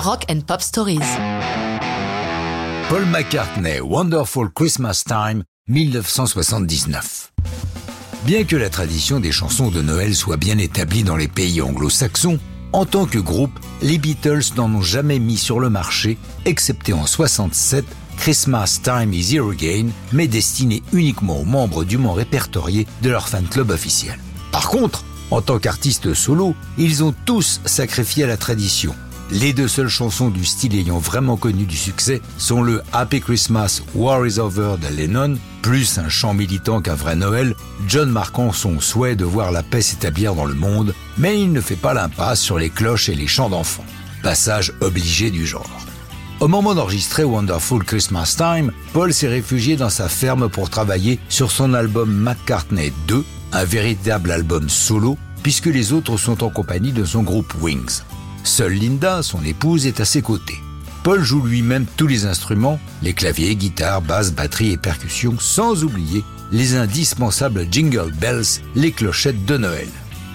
Rock and Pop Stories. Paul McCartney, Wonderful Christmas Time, 1979. Bien que la tradition des chansons de Noël soit bien établie dans les pays anglo-saxons, en tant que groupe, les Beatles n'en ont jamais mis sur le marché, excepté en 67, Christmas Time is Here Again, mais destiné uniquement aux membres du dûment répertoriés de leur fan club officiel. Par contre, en tant qu'artistes solo, ils ont tous sacrifié à la tradition. Les deux seules chansons du style ayant vraiment connu du succès sont le Happy Christmas, War is Over de Lennon, plus un chant militant qu'un vrai Noël, John marquant son souhait de voir la paix s'établir dans le monde, mais il ne fait pas l'impasse sur les cloches et les chants d'enfants. Passage obligé du genre. Au moment d'enregistrer Wonderful Christmas Time, Paul s'est réfugié dans sa ferme pour travailler sur son album McCartney 2, un véritable album solo, puisque les autres sont en compagnie de son groupe Wings. Seule Linda, son épouse, est à ses côtés. Paul joue lui-même tous les instruments, les claviers, guitare, basse, batterie et percussions, sans oublier les indispensables jingle bells, les clochettes de Noël.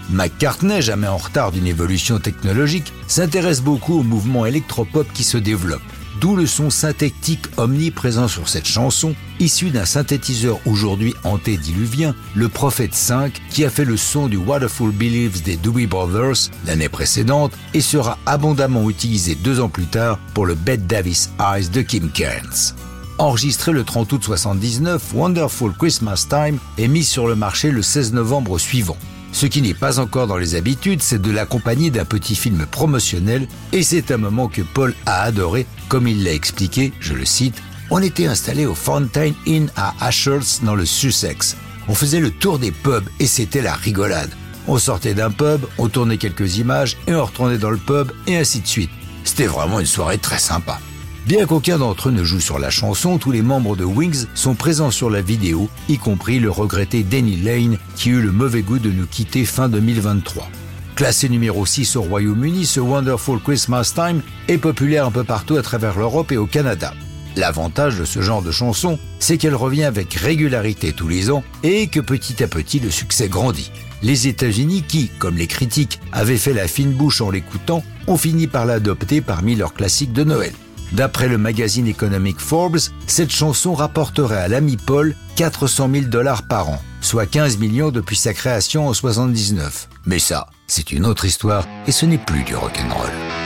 McCartney, jamais en retard d'une évolution technologique, s'intéresse beaucoup au mouvement électropop qui se développe d'où le son synthétique omniprésent sur cette chanson, issu d'un synthétiseur aujourd'hui antédiluvien, le Prophet 5, qui a fait le son du Waterful Believes des Doobie Brothers l'année précédente et sera abondamment utilisé deux ans plus tard pour le Bette Davis Eyes de Kim Cairns. Enregistré le 30 août 79, Wonderful Christmas Time est mis sur le marché le 16 novembre suivant. Ce qui n'est pas encore dans les habitudes, c'est de l'accompagner d'un petit film promotionnel, et c'est un moment que Paul a adoré, comme il l'a expliqué, je le cite, on était installé au Fountain Inn à Ashurst dans le Sussex. On faisait le tour des pubs et c'était la rigolade. On sortait d'un pub, on tournait quelques images et on retournait dans le pub et ainsi de suite. C'était vraiment une soirée très sympa. Bien qu'aucun d'entre eux ne joue sur la chanson, tous les membres de Wings sont présents sur la vidéo, y compris le regretté Danny Lane qui eut le mauvais goût de nous quitter fin 2023. Classé numéro 6 au Royaume-Uni, ce Wonderful Christmas Time est populaire un peu partout à travers l'Europe et au Canada. L'avantage de ce genre de chanson, c'est qu'elle revient avec régularité tous les ans et que petit à petit le succès grandit. Les États-Unis qui, comme les critiques, avaient fait la fine bouche en l'écoutant, ont fini par l'adopter parmi leurs classiques de Noël. D'après le magazine économique Forbes, cette chanson rapporterait à l'ami Paul 400 000 dollars par an, soit 15 millions depuis sa création en 79. Mais ça, c'est une autre histoire et ce n'est plus du rock'n'roll.